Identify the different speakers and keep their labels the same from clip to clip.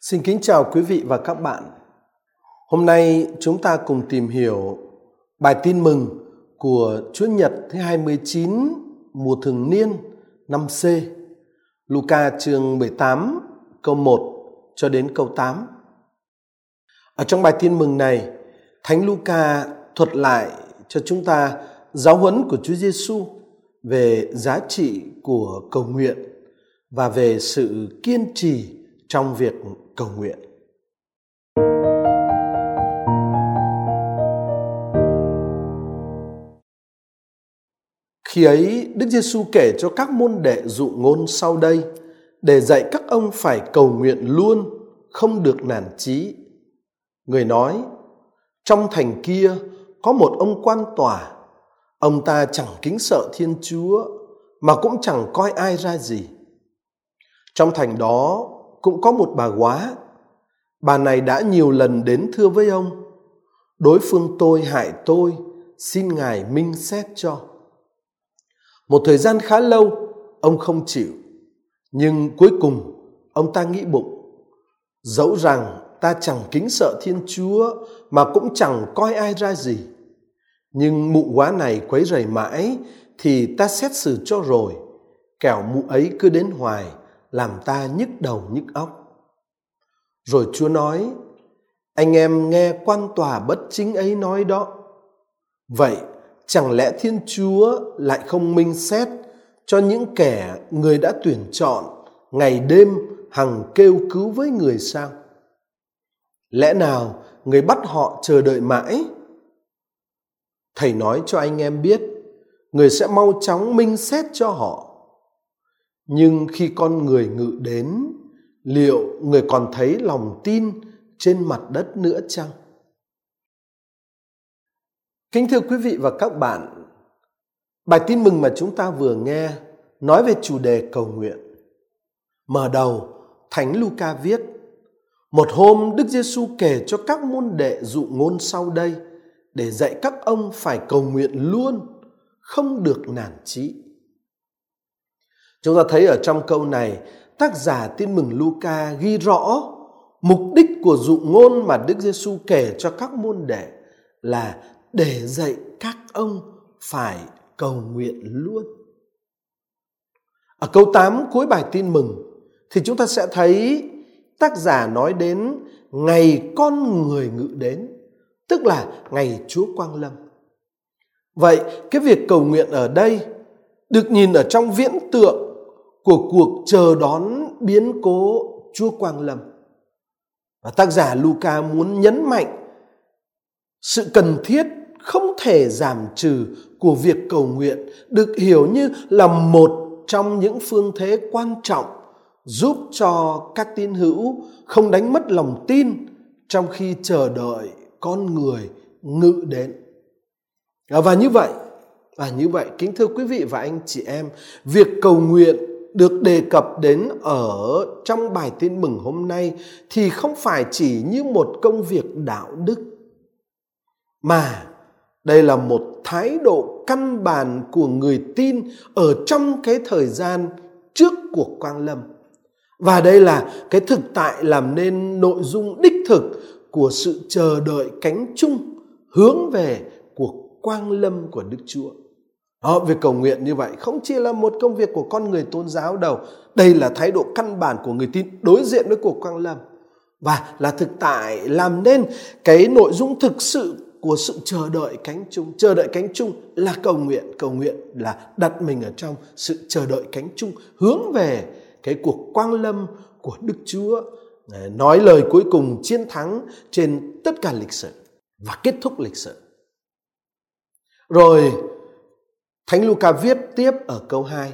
Speaker 1: Xin kính chào quý vị và các bạn. Hôm nay chúng ta cùng tìm hiểu bài tin mừng của Chúa Nhật thứ 29 mùa thường niên năm C. Luca chương 18 câu 1 cho đến câu 8. Ở trong bài tin mừng này, Thánh Luca thuật lại cho chúng ta giáo huấn của Chúa Giêsu về giá trị của cầu nguyện và về sự kiên trì trong việc cầu nguyện. Khi ấy, Đức Giêsu kể cho các môn đệ dụ ngôn sau đây để dạy các ông phải cầu nguyện luôn, không được nản chí. Người nói, trong thành kia có một ông quan tòa, ông ta chẳng kính sợ Thiên Chúa mà cũng chẳng coi ai ra gì. Trong thành đó cũng có một bà quá. Bà này đã nhiều lần đến thưa với ông. Đối phương tôi hại tôi, xin Ngài minh xét cho. Một thời gian khá lâu, ông không chịu. Nhưng cuối cùng, ông ta nghĩ bụng. Dẫu rằng ta chẳng kính sợ Thiên Chúa mà cũng chẳng coi ai ra gì. Nhưng mụ quá này quấy rầy mãi thì ta xét xử cho rồi. Kẻo mụ ấy cứ đến hoài làm ta nhức đầu nhức óc. Rồi Chúa nói, anh em nghe quan tòa bất chính ấy nói đó. Vậy chẳng lẽ Thiên Chúa lại không minh xét cho những kẻ người đã tuyển chọn ngày đêm hằng kêu cứu với người sao? Lẽ nào người bắt họ chờ đợi mãi? Thầy nói cho anh em biết, người sẽ mau chóng minh xét cho họ nhưng khi con người ngự đến, liệu người còn thấy lòng tin trên mặt đất nữa chăng? Kính thưa quý vị và các bạn, bài tin mừng mà chúng ta vừa nghe nói về chủ đề cầu nguyện. Mở đầu, thánh luca viết, một hôm đức giêsu kể cho các môn đệ dụ ngôn sau đây để dạy các ông phải cầu nguyện luôn, không được nản chí. Chúng ta thấy ở trong câu này, tác giả tin mừng Luca ghi rõ mục đích của dụ ngôn mà Đức Giêsu kể cho các môn đệ là để dạy các ông phải cầu nguyện luôn. Ở câu 8 cuối bài tin mừng thì chúng ta sẽ thấy tác giả nói đến ngày con người ngự đến, tức là ngày Chúa Quang Lâm. Vậy cái việc cầu nguyện ở đây được nhìn ở trong viễn tượng của cuộc chờ đón biến cố Chúa Quang Lâm. Và tác giả Luca muốn nhấn mạnh sự cần thiết không thể giảm trừ của việc cầu nguyện được hiểu như là một trong những phương thế quan trọng giúp cho các tín hữu không đánh mất lòng tin trong khi chờ đợi con người ngự đến. Và như vậy, và như vậy kính thưa quý vị và anh chị em, việc cầu nguyện được đề cập đến ở trong bài tin mừng hôm nay thì không phải chỉ như một công việc đạo đức, mà đây là một thái độ căn bản của người tin ở trong cái thời gian trước cuộc quang lâm. Và đây là cái thực tại làm nên nội dung đích thực của sự chờ đợi cánh chung hướng về cuộc quang lâm của đức chúa đó, việc cầu nguyện như vậy không chỉ là một công việc của con người tôn giáo đâu. Đây là thái độ căn bản của người tin đối diện với cuộc quang lâm. Và là thực tại làm nên cái nội dung thực sự của sự chờ đợi cánh chung. Chờ đợi cánh chung là cầu nguyện. Cầu nguyện là đặt mình ở trong sự chờ đợi cánh chung hướng về cái cuộc quang lâm của Đức Chúa. Ờ, nói lời cuối cùng chiến thắng trên tất cả lịch sử và kết thúc lịch sử. Rồi Thánh Luca viết tiếp ở câu 2,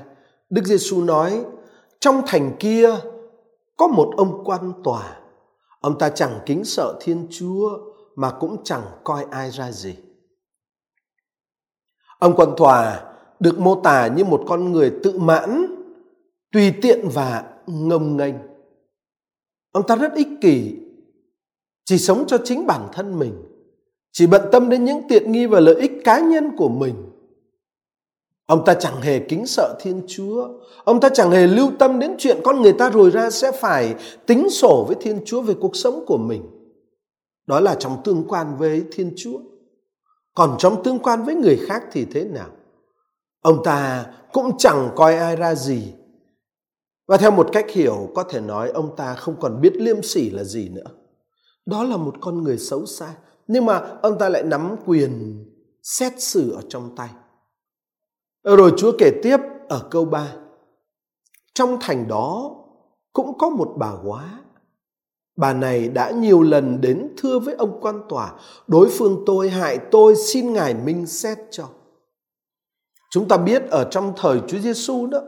Speaker 1: Đức Giêsu nói, trong thành kia có một ông quan tòa, ông ta chẳng kính sợ Thiên Chúa mà cũng chẳng coi ai ra gì. Ông quan tòa được mô tả như một con người tự mãn, tùy tiện và ngông nghênh. Ông ta rất ích kỷ, chỉ sống cho chính bản thân mình, chỉ bận tâm đến những tiện nghi và lợi ích cá nhân của mình Ông ta chẳng hề kính sợ Thiên Chúa. Ông ta chẳng hề lưu tâm đến chuyện con người ta rồi ra sẽ phải tính sổ với Thiên Chúa về cuộc sống của mình. Đó là trong tương quan với Thiên Chúa. Còn trong tương quan với người khác thì thế nào? Ông ta cũng chẳng coi ai ra gì. Và theo một cách hiểu, có thể nói ông ta không còn biết liêm sỉ là gì nữa. Đó là một con người xấu xa. Nhưng mà ông ta lại nắm quyền xét xử ở trong tay. Rồi Chúa kể tiếp ở câu 3. Trong thành đó cũng có một bà quá. Bà này đã nhiều lần đến thưa với ông quan tòa, đối phương tôi hại tôi xin ngài minh xét cho. Chúng ta biết ở trong thời Chúa Giêsu đó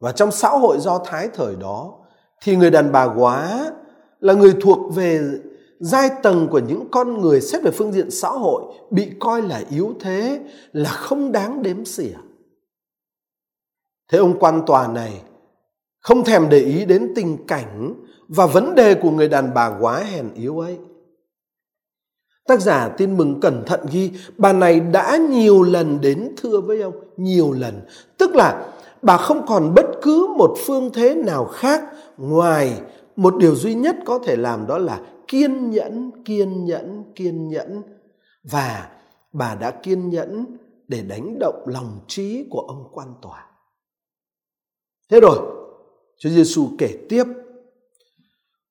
Speaker 1: và trong xã hội Do Thái thời đó thì người đàn bà quá là người thuộc về giai tầng của những con người xét về phương diện xã hội bị coi là yếu thế, là không đáng đếm xỉa. Thế ông quan tòa này không thèm để ý đến tình cảnh và vấn đề của người đàn bà quá hèn yếu ấy. Tác giả tin mừng cẩn thận ghi bà này đã nhiều lần đến thưa với ông, nhiều lần. Tức là bà không còn bất cứ một phương thế nào khác ngoài một điều duy nhất có thể làm đó là kiên nhẫn, kiên nhẫn, kiên nhẫn. Và bà đã kiên nhẫn để đánh động lòng trí của ông quan tòa. Thế rồi, Chúa Giêsu kể tiếp.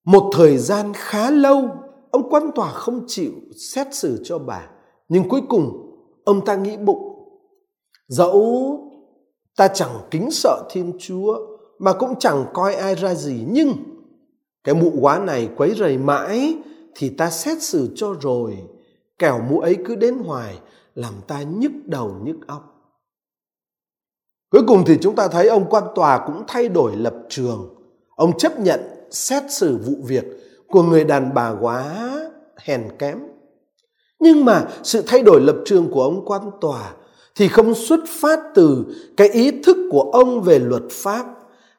Speaker 1: Một thời gian khá lâu ông quan tòa không chịu xét xử cho bà. Nhưng cuối cùng ông ta nghĩ bụng. Dẫu ta chẳng kính sợ thiên chúa mà cũng chẳng coi ai ra gì. Nhưng cái mụ quá này quấy rầy mãi thì ta xét xử cho rồi. Kẻo mụ ấy cứ đến hoài làm ta nhức đầu nhức óc. Cuối cùng thì chúng ta thấy ông quan tòa cũng thay đổi lập trường. Ông chấp nhận xét xử vụ việc của người đàn bà quá hèn kém. Nhưng mà sự thay đổi lập trường của ông quan tòa thì không xuất phát từ cái ý thức của ông về luật pháp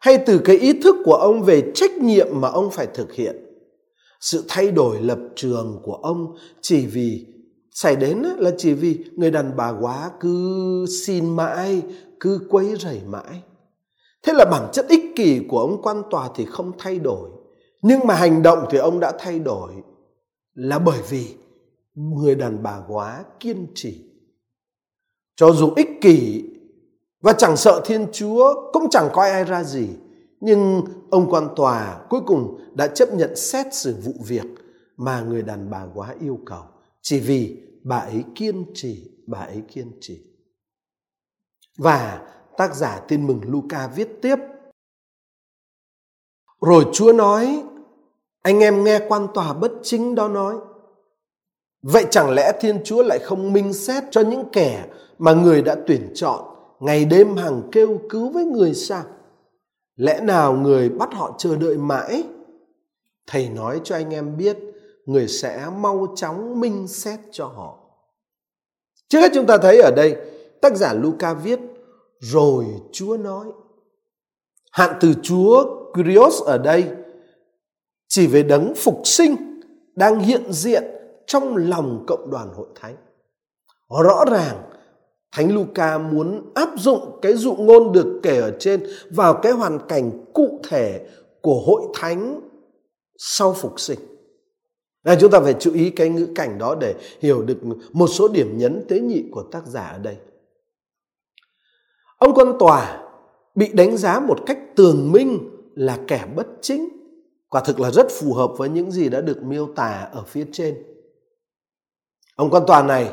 Speaker 1: hay từ cái ý thức của ông về trách nhiệm mà ông phải thực hiện. Sự thay đổi lập trường của ông chỉ vì, xảy đến là chỉ vì người đàn bà quá cứ xin mãi cứ quấy rầy mãi. Thế là bản chất ích kỷ của ông quan tòa thì không thay đổi. Nhưng mà hành động thì ông đã thay đổi là bởi vì người đàn bà quá kiên trì. Cho dù ích kỷ và chẳng sợ Thiên Chúa cũng chẳng coi ai ra gì. Nhưng ông quan tòa cuối cùng đã chấp nhận xét xử vụ việc mà người đàn bà quá yêu cầu. Chỉ vì bà ấy kiên trì, bà ấy kiên trì. Và tác giả tin mừng Luca viết tiếp. Rồi Chúa nói, anh em nghe quan tòa bất chính đó nói. Vậy chẳng lẽ Thiên Chúa lại không minh xét cho những kẻ mà người đã tuyển chọn ngày đêm hàng kêu cứu với người sao? Lẽ nào người bắt họ chờ đợi mãi? Thầy nói cho anh em biết, người sẽ mau chóng minh xét cho họ. Trước hết chúng ta thấy ở đây, tác giả Luca viết, rồi Chúa nói. Hạn từ Chúa Kyrios ở đây chỉ về đấng phục sinh đang hiện diện trong lòng cộng đoàn hội thánh. Rõ ràng, Thánh Luca muốn áp dụng cái dụ ngôn được kể ở trên vào cái hoàn cảnh cụ thể của hội thánh sau phục sinh. Nên chúng ta phải chú ý cái ngữ cảnh đó để hiểu được một số điểm nhấn tế nhị của tác giả ở đây. Ông quân tòa bị đánh giá một cách tường minh là kẻ bất chính. Quả thực là rất phù hợp với những gì đã được miêu tả ở phía trên. Ông quan tòa này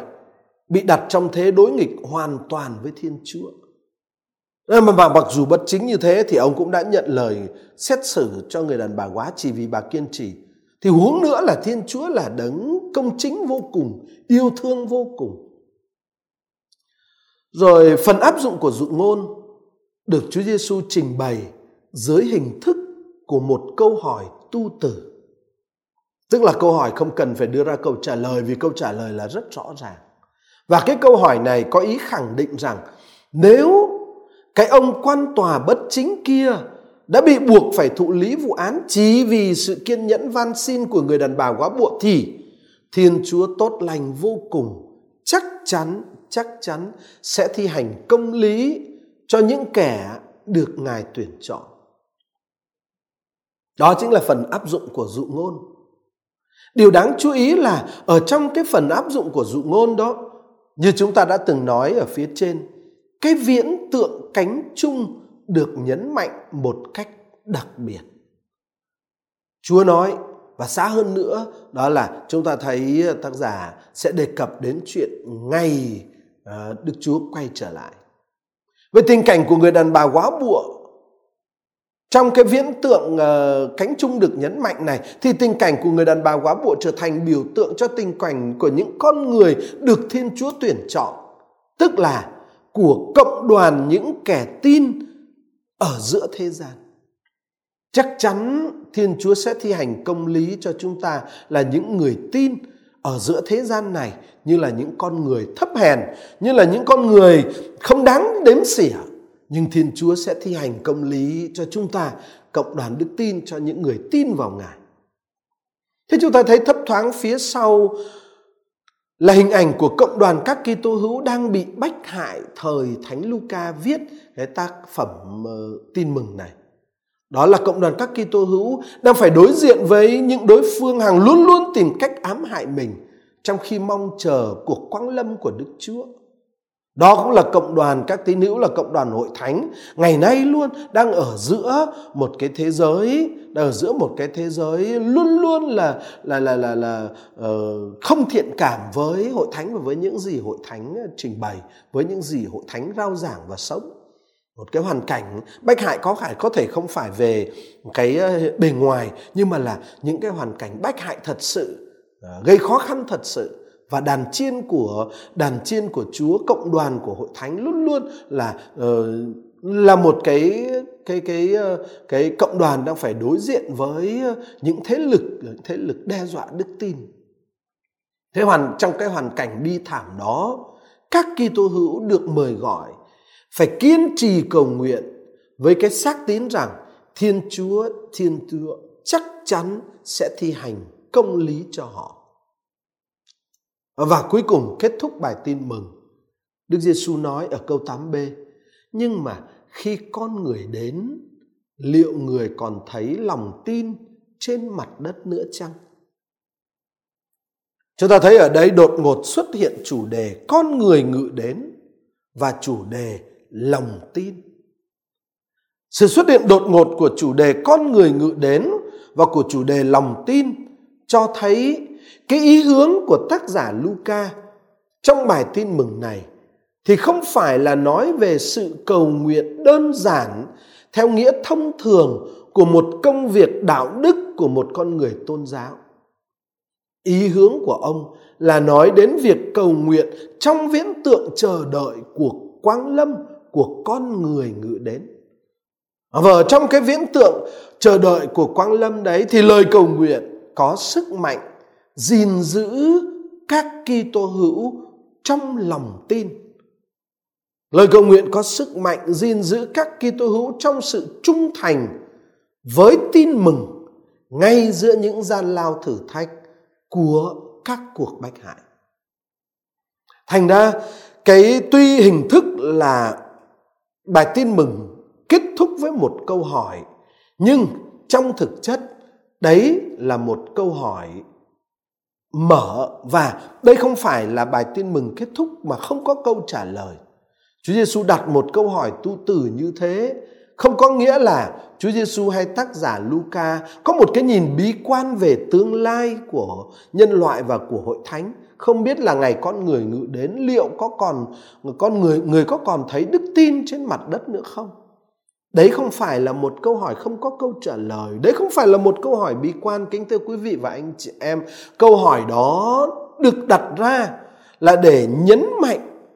Speaker 1: bị đặt trong thế đối nghịch hoàn toàn với Thiên Chúa. Ờ, mà mặc dù bất chính như thế thì ông cũng đã nhận lời xét xử cho người đàn bà quá chỉ vì bà kiên trì. Thì huống nữa là Thiên Chúa là đấng công chính vô cùng, yêu thương vô cùng. Rồi phần áp dụng của dụ ngôn được Chúa Giêsu trình bày dưới hình thức của một câu hỏi tu tử. Tức là câu hỏi không cần phải đưa ra câu trả lời, vì câu trả lời là rất rõ ràng. Và cái câu hỏi này có ý khẳng định rằng nếu cái ông quan tòa bất chính kia đã bị buộc phải thụ lý vụ án chỉ vì sự kiên nhẫn van xin của người đàn bà quá buộc thì, Thiên Chúa tốt lành vô cùng, chắc chắn chắc chắn sẽ thi hành công lý cho những kẻ được Ngài tuyển chọn. Đó chính là phần áp dụng của dụ ngôn. Điều đáng chú ý là ở trong cái phần áp dụng của dụ ngôn đó, như chúng ta đã từng nói ở phía trên, cái viễn tượng cánh chung được nhấn mạnh một cách đặc biệt. Chúa nói và xa hơn nữa đó là chúng ta thấy ờ, tác giả sẽ đề cập đến chuyện ngày Ờ, Đức Chúa quay trở lại. Về tình cảnh của người đàn bà quá bụa trong cái viễn tượng uh, cánh chung được nhấn mạnh này thì tình cảnh của người đàn bà quá bộ trở thành biểu tượng cho tình cảnh của những con người được Thiên Chúa tuyển chọn, tức là của cộng đoàn những kẻ tin ở giữa thế gian. Chắc chắn Thiên Chúa sẽ thi hành công lý cho chúng ta là những người tin ở giữa thế gian này như là những con người thấp hèn, như là những con người không đáng đếm xỉa nhưng Thiên Chúa sẽ thi hành công lý cho chúng ta, cộng đoàn đức tin cho những người tin vào Ngài. Thế chúng ta thấy thấp thoáng phía sau là hình ảnh của cộng đoàn các Kitô hữu đang bị bách hại thời Thánh Luca viết cái tác phẩm ờ, tin mừng này. Đó là cộng đoàn các Kitô hữu đang phải đối diện với những đối phương hàng luôn luôn tìm cách ám hại mình trong khi mong chờ cuộc quang lâm của Đức Chúa. Đó cũng là cộng đoàn các tín hữu là cộng đoàn hội thánh ngày nay luôn đang ở giữa một cái thế giới đang ở giữa một cái thế giới luôn luôn là là là là là uh, không thiện cảm với hội thánh và với những gì hội thánh trình bày với những gì hội thánh rao giảng và sống một cái hoàn cảnh bách hại có phải có thể không phải về cái ờ, bề ngoài nhưng mà là những cái hoàn cảnh bách hại thật sự ờ, gây khó khăn thật sự và đàn chiên của đàn chiên của Chúa cộng đoàn của hội thánh luôn luôn là ờ, là một cái cái cái cái cộng đoàn đang phải đối diện với những thế lực thế lực đe dọa đức tin. Thế hoàn trong cái hoàn cảnh bi thảm đó, các Kitô hữu được mời gọi phải kiên trì cầu nguyện với cái xác tín rằng Thiên Chúa Thiên Chúa chắc chắn sẽ thi hành công lý cho họ. Và cuối cùng kết thúc bài tin mừng. Đức Giêsu nói ở câu 8b, nhưng mà khi con người đến, liệu người còn thấy lòng tin trên mặt đất nữa chăng? Chúng ta thấy ở đây đột ngột xuất hiện chủ đề con người ngự đến và chủ đề lòng tin. Sự xuất hiện đột ngột của chủ đề con người ngự đến và của chủ đề lòng tin cho thấy cái ý hướng của tác giả Luca trong bài tin mừng này thì không phải là nói về sự cầu nguyện đơn giản theo nghĩa thông thường của một công việc đạo đức của một con người tôn giáo. Ý hướng của ông là nói đến việc cầu nguyện trong viễn tượng chờ đợi của quang lâm của con người ngự đến. Và ở trong cái viễn tượng chờ đợi của quang lâm đấy thì lời cầu nguyện có sức mạnh gìn giữ các Kitô hữu trong lòng tin. Lời cầu nguyện có sức mạnh gìn giữ các Kitô hữu trong sự trung thành với tin mừng ngay giữa những gian lao thử thách của các cuộc bách hại. Thành ra cái tuy hình thức là bài tin mừng kết thúc với một câu hỏi, nhưng trong thực chất, đấy là một câu hỏi mở và đây không phải là bài tin mừng kết thúc mà không có câu trả lời. Chúa Giêsu đặt một câu hỏi tu từ như thế, không có nghĩa là Chúa Giêsu hay tác giả Luca có một cái nhìn bí quan về tương lai của nhân loại và của hội thánh. Không biết là ngày con người ngự đến liệu có còn con người người có còn thấy đức tin trên mặt đất nữa không? Đấy không phải là một câu hỏi không có câu trả lời. Đấy không phải là một câu hỏi bi quan kính thưa quý vị và anh chị em. Câu hỏi đó được đặt ra là để nhấn mạnh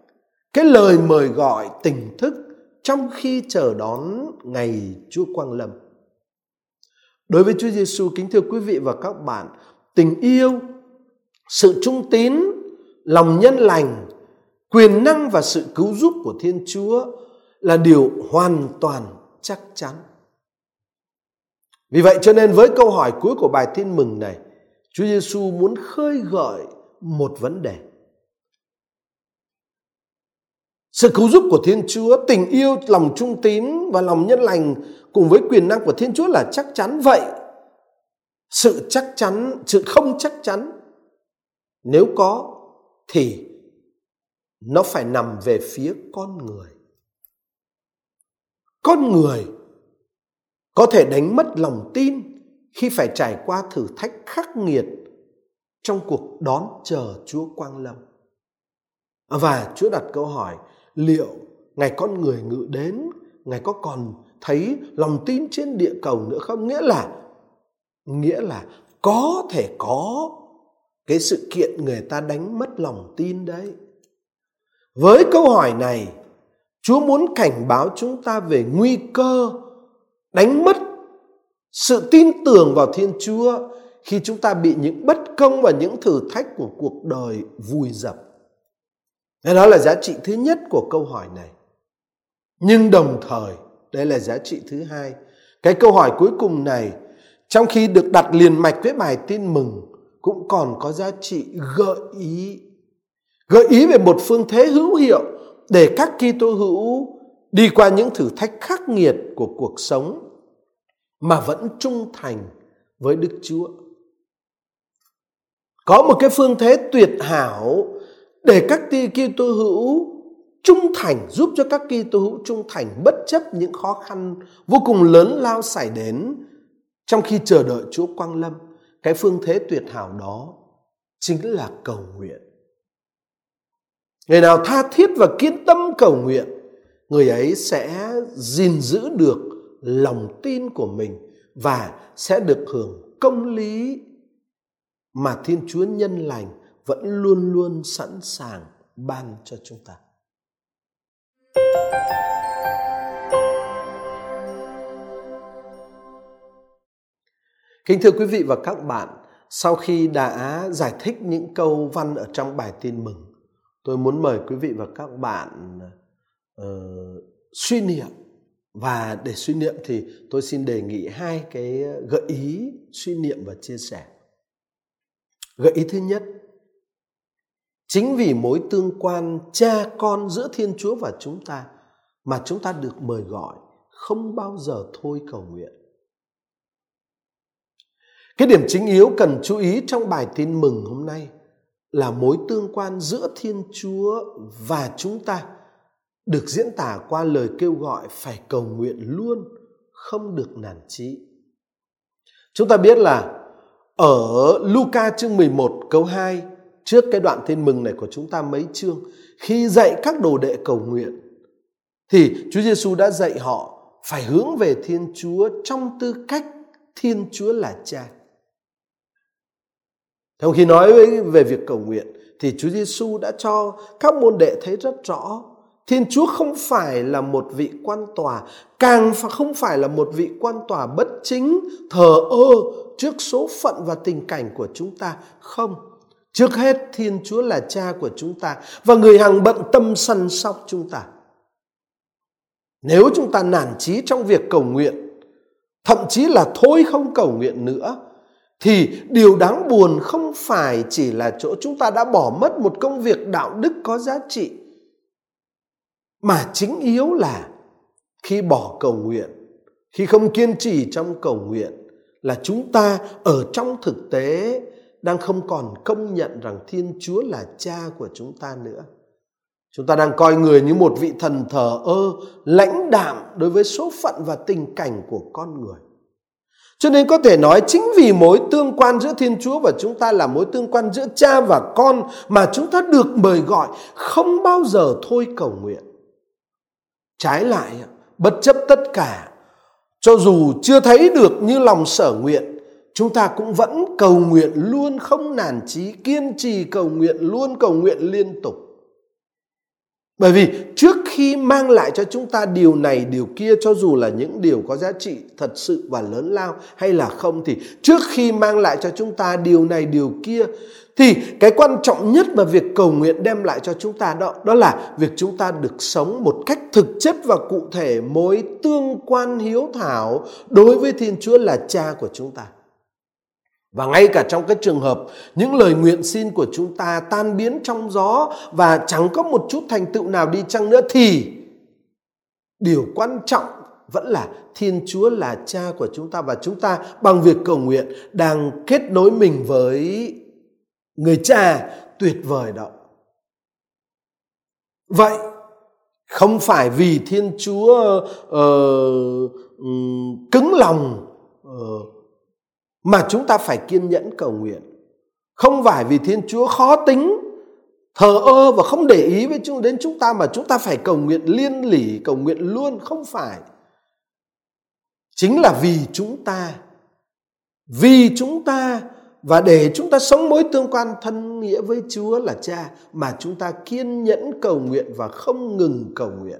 Speaker 1: cái lời mời gọi tỉnh thức trong khi chờ đón ngày Chúa Quang Lâm. Đối với Chúa Giêsu kính thưa quý vị và các bạn, tình yêu, sự trung tín, lòng nhân lành, quyền năng và sự cứu giúp của Thiên Chúa là điều hoàn toàn chắc chắn. Vì vậy cho nên với câu hỏi cuối của bài tin mừng này, Chúa Giêsu muốn khơi gợi một vấn đề. Sự cứu giúp của Thiên Chúa, tình yêu, lòng trung tín và lòng nhân lành cùng với quyền năng của Thiên Chúa là chắc chắn vậy. Sự chắc chắn, sự không chắc chắn nếu có thì nó phải nằm về phía con người. Con người có thể đánh mất lòng tin khi phải trải qua thử thách khắc nghiệt trong cuộc đón chờ Chúa Quang Lâm. Và Chúa đặt câu hỏi liệu ngày con người ngự đến, ngày có còn thấy lòng tin trên địa cầu nữa không? Nghĩa là nghĩa là có thể có cái sự kiện người ta đánh mất lòng tin đấy. Với câu hỏi này, Chúa muốn cảnh báo chúng ta về nguy cơ đánh mất sự tin tưởng vào Thiên Chúa khi chúng ta bị những bất công và những thử thách của cuộc đời vùi dập. Đó là giá trị thứ nhất của câu hỏi này. Nhưng đồng thời, đây là giá trị thứ hai. Cái câu hỏi cuối cùng này, trong khi được đặt liền mạch với bài tin mừng, cũng còn có giá trị gợi ý. Gợi ý về một phương thế hữu hiệu để các Kitô hữu đi qua những thử thách khắc nghiệt của cuộc sống mà vẫn trung thành với Đức Chúa. Có một cái phương thế tuyệt hảo để các Kitô hữu trung thành, giúp cho các Kitô hữu trung thành, bất chấp những khó khăn vô cùng lớn lao xảy đến trong khi chờ đợi Chúa quang lâm. Cái phương thế tuyệt hảo đó chính là cầu nguyện. Người nào tha thiết và kiên tâm cầu nguyện, người ấy sẽ gìn giữ được lòng tin của mình và sẽ được hưởng công lý mà Thiên Chúa nhân lành vẫn luôn luôn sẵn sàng ban cho chúng ta. Kính thưa quý vị và các bạn, sau khi đã giải thích những câu văn ở trong bài tin mừng, tôi muốn mời quý vị và các bạn uh, suy niệm và để suy niệm thì tôi xin đề nghị hai cái gợi ý suy niệm và chia sẻ. Gợi ý thứ nhất, chính vì mối tương quan cha con giữa Thiên Chúa và chúng ta mà chúng ta được mời gọi không bao giờ thôi cầu nguyện. Cái điểm chính yếu cần chú ý trong bài tin mừng hôm nay là mối tương quan giữa Thiên Chúa và chúng ta được diễn tả qua lời kêu gọi phải cầu nguyện luôn, không được nản chí. Chúng ta biết là ở Luca chương 11 câu 2 trước cái đoạn tin mừng này của chúng ta mấy chương khi dạy các đồ đệ cầu nguyện thì Chúa Giêsu đã dạy họ phải hướng về Thiên Chúa trong tư cách Thiên Chúa là Cha. Trong khi nói về việc cầu nguyện thì Chúa Giêsu đã cho các môn đệ thấy rất rõ Thiên Chúa không phải là một vị quan tòa, càng không phải là một vị quan tòa bất chính, thờ ơ trước số phận và tình cảnh của chúng ta. Không, trước hết Thiên Chúa là cha của chúng ta và người hằng bận tâm săn sóc chúng ta. Nếu chúng ta nản trí trong việc cầu nguyện, thậm chí là thôi không cầu nguyện nữa, thì điều đáng buồn không phải chỉ là chỗ chúng ta đã bỏ mất một công việc đạo đức có giá trị, mà chính yếu là khi bỏ cầu nguyện, khi không kiên trì trong cầu nguyện là chúng ta ở trong thực tế đang không còn công nhận rằng thiên chúa là cha của chúng ta nữa. Chúng ta đang coi người như một vị thần thờ ơ, lãnh đạm đối với số phận và tình cảnh của con người cho nên có thể nói chính vì mối tương quan giữa Thiên Chúa và chúng ta là mối tương quan giữa cha và con mà chúng ta được mời gọi không bao giờ thôi cầu nguyện. Trái lại, bất chấp tất cả, cho dù chưa thấy được như lòng sở nguyện, chúng ta cũng vẫn cầu nguyện luôn không nản chí, kiên trì cầu nguyện luôn cầu nguyện liên tục. Bởi vì trước khi mang lại cho chúng ta điều này, điều kia, cho dù là những điều có giá trị thật sự và lớn lao hay là không, thì trước khi mang lại cho chúng ta điều này, điều kia, thì cái quan trọng nhất mà việc cầu nguyện đem lại cho chúng ta đó đó là việc chúng ta được sống một cách thực chất và cụ thể, mối tương quan hiếu thảo đối với Thiên Chúa là cha của chúng ta và ngay cả trong cái trường hợp những lời nguyện xin của chúng ta tan biến trong gió và chẳng có một chút thành tựu nào đi chăng nữa thì điều quan trọng vẫn là Thiên Chúa là cha của chúng ta và chúng ta bằng việc cầu nguyện đang kết nối mình với người cha tuyệt vời đó. Vậy không phải vì Thiên Chúa uh, cứng lòng uh, mà chúng ta phải kiên nhẫn cầu nguyện. Không phải vì Thiên Chúa khó tính, thờ ơ và không để ý với chúng đến chúng ta mà chúng ta phải cầu nguyện liên lỉ, cầu nguyện luôn, không phải. Chính là vì chúng ta vì chúng ta và để chúng ta sống mối tương quan thân nghĩa với Chúa là Cha mà chúng ta kiên nhẫn cầu nguyện và không ngừng cầu nguyện.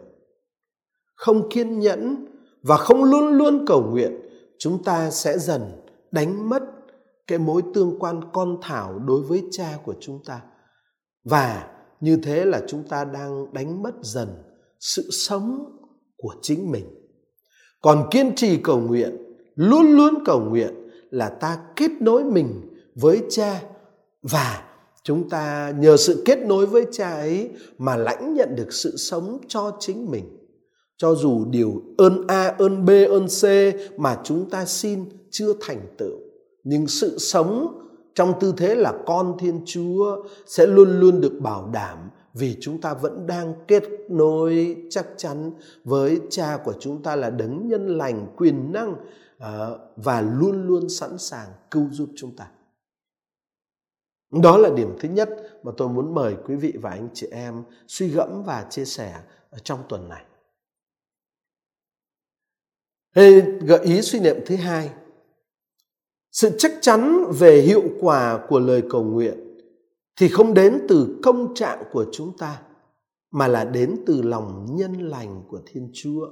Speaker 1: Không kiên nhẫn và không luôn luôn cầu nguyện, chúng ta sẽ dần đánh mất cái mối tương quan con thảo đối với cha của chúng ta. Và như thế là chúng ta đang đánh mất dần sự sống của chính mình. Còn kiên trì cầu nguyện, luôn luôn cầu nguyện là ta kết nối mình với cha. Và chúng ta nhờ sự kết nối với cha ấy mà lãnh nhận được sự sống cho chính mình cho dù điều ơn a, ơn b, ơn c mà chúng ta xin chưa thành tựu, nhưng sự sống trong tư thế là con thiên chúa sẽ luôn luôn được bảo đảm vì chúng ta vẫn đang kết nối chắc chắn với cha của chúng ta là đấng nhân lành, quyền năng ờ, và luôn luôn sẵn sàng cứu giúp chúng ta. Đó là điểm thứ nhất mà tôi muốn mời quý vị và anh chị em suy gẫm và chia sẻ trong tuần này gợi ý suy niệm thứ hai. Sự chắc chắn về hiệu quả của lời cầu nguyện thì không đến từ công trạng của chúng ta, mà là đến từ lòng nhân lành của thiên chúa.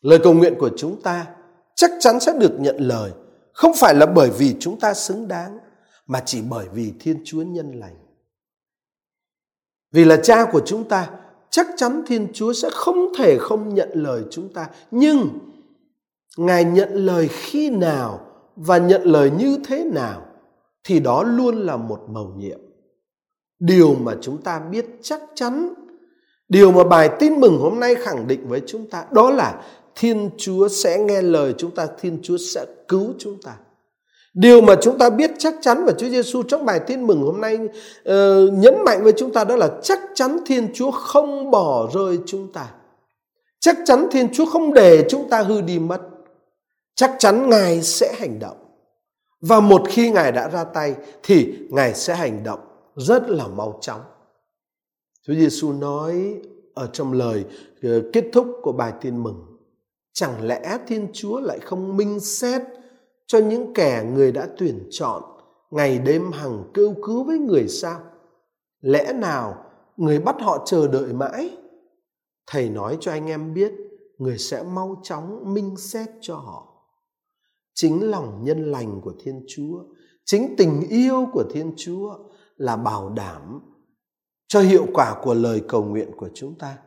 Speaker 1: Lời cầu nguyện của chúng ta chắc chắn sẽ được nhận lời, không phải là bởi vì chúng ta xứng đáng, mà chỉ bởi vì thiên chúa nhân lành. Vì là cha của chúng ta chắc chắn thiên chúa sẽ không thể không nhận lời chúng ta. Nhưng ngài nhận lời khi nào và nhận lời như thế nào thì đó luôn là một mầu nhiệm. Điều mà chúng ta biết chắc chắn, điều mà bài tin mừng hôm nay khẳng định với chúng ta, đó là thiên chúa sẽ nghe lời chúng ta, thiên chúa sẽ cứu chúng ta điều mà chúng ta biết chắc chắn và Chúa Giêsu trong bài tin mừng hôm nay uh, nhấn mạnh với chúng ta đó là chắc chắn Thiên Chúa không bỏ rơi chúng ta. Chắc chắn Thiên Chúa không để chúng ta hư đi mất chắc chắn Ngài sẽ hành động. Và một khi Ngài đã ra tay thì Ngài sẽ hành động rất là mau chóng. Chúa Giêsu nói ở trong lời uh, kết thúc của bài tin mừng, chẳng lẽ Thiên Chúa lại không minh xét cho những kẻ người đã tuyển chọn ngày đêm hằng kêu cứu với người sao? Lẽ nào người bắt họ chờ đợi mãi? Thầy nói cho anh em biết, người sẽ mau chóng minh xét cho họ chính lòng nhân lành của thiên chúa chính tình yêu của thiên chúa là bảo đảm cho hiệu quả của lời cầu nguyện của chúng ta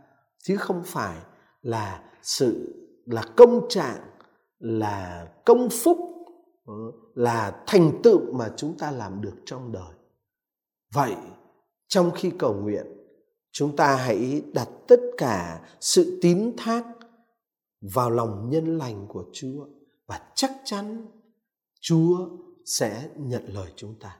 Speaker 1: chứ không phải là sự là công trạng là công phúc Ừ, là thành tựu mà chúng ta làm được trong đời vậy, trong khi cầu nguyện, chúng ta hãy đặt tất cả sự tín thác vào lòng nhân lành của chúa và chắc chắn Chúa sẽ nhận lời chúng ta.